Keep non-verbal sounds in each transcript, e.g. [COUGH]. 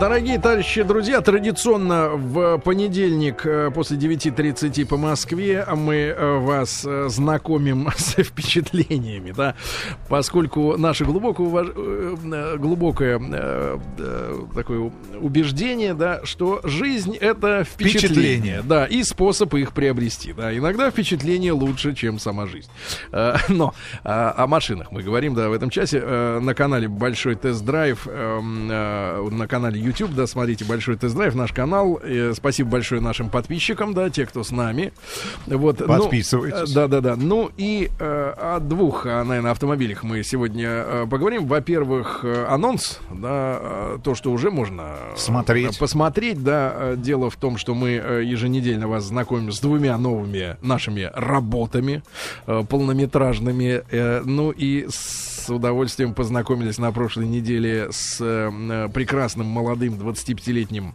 Дорогие товарищи, друзья, традиционно в понедельник э, после 9.30 по Москве мы э, вас э, знакомим [LAUGHS] с впечатлениями, да, поскольку наше глубокое, уваж... глубокое такое убеждение, да, что жизнь это впечатление, впечатление, да, и способ их приобрести, да, иногда впечатление лучше, чем сама жизнь. Но о машинах мы говорим, да, в этом часе. На канале Большой тест-драйв, на канале YouTube, да, смотрите большой тест-драйв, наш канал. И спасибо большое нашим подписчикам, да, те, кто с нами. Вот, ну, Подписывайтесь. Ну, да, да, да. Ну и э, о двух, а, наверное, автомобилях мы сегодня э, поговорим. Во-первых, э, анонс, да, э, то, что уже можно смотреть. посмотреть, да. Дело в том, что мы еженедельно вас знакомим с двумя новыми нашими работами полнометражными. Ну и с удовольствием познакомились на прошлой неделе с прекрасным молодым 25-летним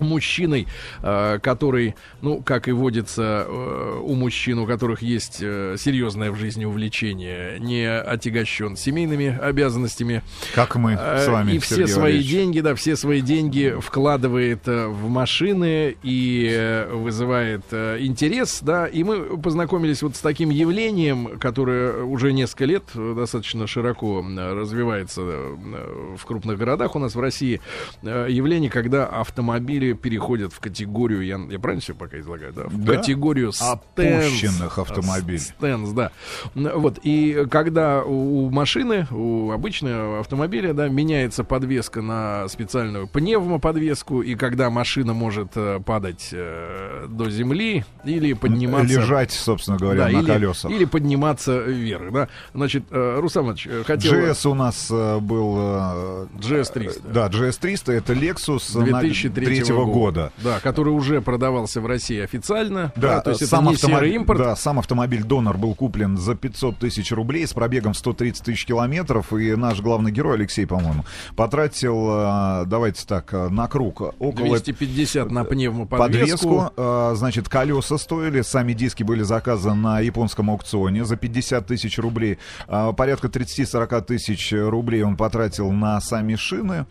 мужчиной, э, который, ну, как и водится э, у мужчин, у которых есть э, серьезное в жизни увлечение, не отягощен семейными обязанностями. Как мы с вами, И все свои деньги, да, все свои деньги вкладывает в машины и вызывает интерес, да, и мы познакомились вот с таким явлением, которое уже несколько лет достаточно широко развивается в крупных городах у нас в России. Явление, когда автомобили переходят в категорию, я, я правильно все пока излагаю, да? В да? категорию опущенных автомобилей. Стенс, да. Вот, и когда у машины, у обычного автомобиля, да, меняется подвеска на специальную пневмоподвеску, и когда машина может э, падать э, до земли или подниматься... Лежать, собственно говоря, да, на или, колесах. Или подниматься вверх, да. Значит, э, Руслан Иванович, э, хотел... GS у нас э, был... Э, GS 300. Да, GS 300, это Lexus 2003 года года. Да, который уже продавался в России официально. Да, да то есть сам это не серый импорт. Да, сам автомобиль Донор был куплен за 500 тысяч рублей с пробегом 130 тысяч километров. И наш главный герой, Алексей, по-моему, потратил, а, давайте так, а, на круг около... 250 на пневмоподвеску. Подвеску. А, значит, колеса стоили, сами диски были заказаны на японском аукционе за 50 тысяч рублей. Порядка 30-40 тысяч рублей он потратил на сами шины.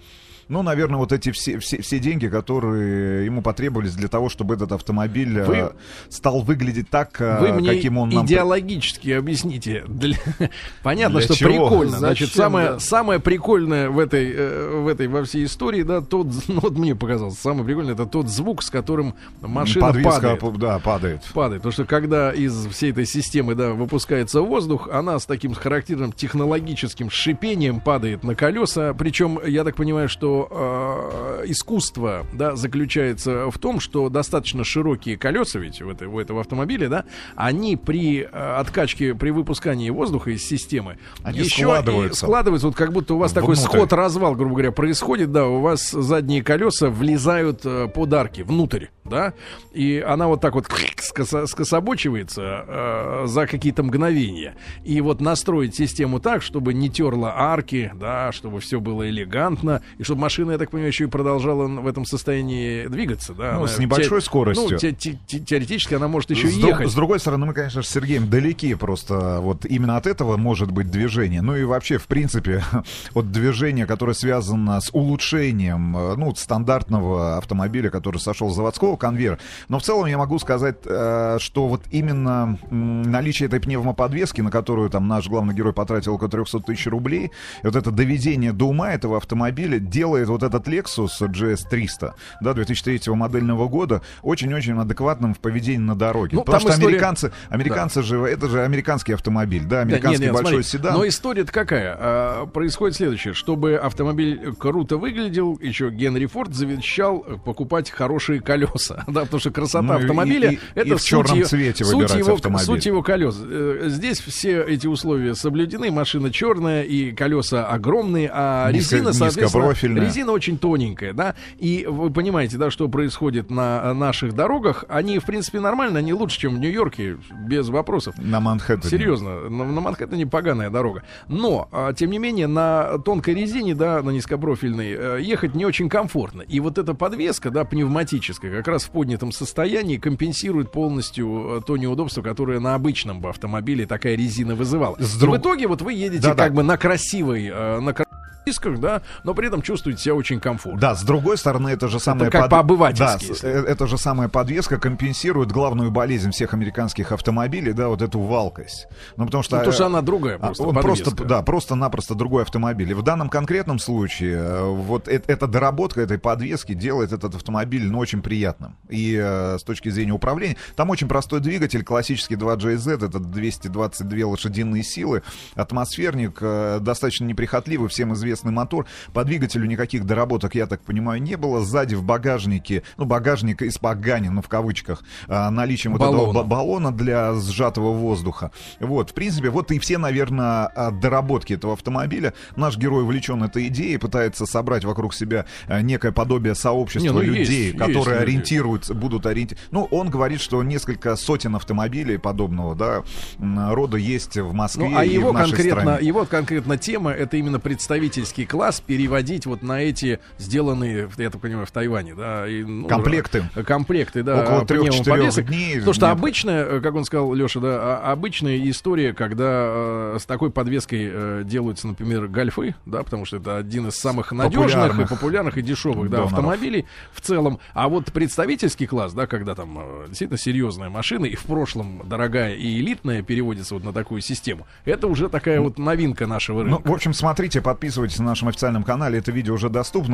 Ну, наверное, вот эти все, все, все деньги, которые ему потребовались для того, чтобы этот автомобиль э, вы, стал выглядеть так, э, вы мне каким он нам... идеологически объясните. Для... [LAUGHS] Понятно, для что чего? прикольно. Зачем, Значит, самое, да? самое прикольное в этой, э, в этой во всей истории, да, тот, [LAUGHS] ну, вот мне показалось, самое прикольное, это тот звук, с которым машина Подвеска, падает. Да, падает. Падает. Потому что когда из всей этой системы, да, выпускается воздух, она с таким характерным технологическим шипением падает на колеса. Причем, я так понимаю, что э, искусство да, заключается в том, что достаточно широкие колеса ведь в, этой, в этом автомобиле, да, они при э, откачке, при выпускании воздуха из системы они еще складываются. складываются, вот как будто у вас Внутрь. такой сход-развал, грубо говоря, происходит, да, у вас задние колеса влезают э, под арки внутрь, да, и она вот так вот скособочивается э, за какие-то мгновения. И вот настроить систему так, чтобы не терла арки, да, чтобы все было элегантно, и чтобы машина, я так понимаю, еще и продолжала в этом состоянии двигаться, да? Ну, она, с небольшой те, скоростью. Ну, те, те, те, теоретически она может еще с и ехать. С другой стороны, мы, конечно, с Сергеем далеки просто вот именно от этого может быть движение. Ну и вообще, в принципе, [LAUGHS] от движения, которое связано с улучшением, э, ну, стандартного автомобиля, который сошел с заводского конвейера. Но в целом я могу сказать, э, что вот именно наличие этой пневмоподвески, на которую там наш главный герой потратил около 300 тысяч рублей, вот это доведение до ума этого автомобиля делает вот этот Lexus GS300, да, 2003 модельного года, очень-очень адекватным в поведении на дороге. Ну, Потому что история... американцы, американцы да. же, это же американский автомобиль, да, американский нет, нет, большой смотри, седан. Но история-то какая? А, происходит следующее. Чтобы автомобиль круто выглядел, еще Генри Форд завещал покупать хорошие колеса, [LAUGHS] да, потому что красота ну, автомобиля и, и, это и в черном ее, цвете суть его, автомобиль. Суть его колес. Э, здесь все эти условия соблюдены, машина черная и колеса огромные, а Низко, резина, соответственно, резина очень тоненькая, да, и вы понимаете, да, что происходит на наших дорогах, они, в принципе, нормально, они лучше, чем в Нью-Йорке, без вопросов. На Манхэттене. Серьезно, на, на Манхэттене поганая дорога. Но, а, тем не менее, на тонкой резине, да, на низкопрофильной, э, ехать не очень комфортно. И вот эта подвеска, да, пневматическая, как раз в поднятом состоянии компенсирует полностью э, то неудобство, которое на обычном автомобиле такая резина вызывала. С друг... В итоге вот вы едете да, как да. бы на красивой, э, на рисках, да, но при этом чувствуете себя очень комфортно. Да, с другой стороны, это же самое... как по-обывательски, Да, если. э, это же самая подвеска компенсирует главную болезнь всех американских автомобилей, да, вот эту валкость. Ну, потому что... Ну, потому что э, она другая а, просто, Он подвеска. просто, да, просто-напросто другой автомобиль. И в данном конкретном случае э, вот э- эта доработка этой подвески делает этот автомобиль, ну, очень приятным. И э, с точки зрения управления, там очень простой двигатель, классический 2JZ, это 222 лошадиные силы, атмосферник, э, достаточно неприхотливый, всем известный мотор. По двигателю никаких доработок, я так понимаю, не было. Сзади в багажнике, ну, багажник из погани, ну, в кавычках, э, наличием вот этого Баллона. ба- баллона для сжатого воздуха. Вот, в принципе, вот и все, наверное, а, доработки этого автомобиля. Наш герой увлечен этой идеей, пытается собрать вокруг себя а, некое подобие сообщества Не, ну, есть, людей, есть которые люди. ориентируются, будут ориентироваться. Ну, он говорит, что несколько сотен автомобилей подобного, да, рода есть в Москве Ну, а и его в нашей конкретно, стране. его конкретно тема это именно представительский класс переводить вот на эти сделанные, я так понимаю, в Тайване, да, и, ну, Комплекты. комплекты, да, Около трех-четырех дней Потому что нет. обычная, э, как он сказал, Леша, да, а- обычная история, когда э, с такой подвеской э, делаются, например, гольфы, да, потому что это один из самых надежных Популярных. и популярных и дешевых, да, Доноров. автомобилей в целом. А вот представительский класс, да, когда там э, действительно серьезная машина и в прошлом дорогая и элитная переводится вот на такую систему, это уже такая вот новинка нашего Ну, рынка. в общем, смотрите, подписывайтесь на нашем официальном канале, это видео уже доступно.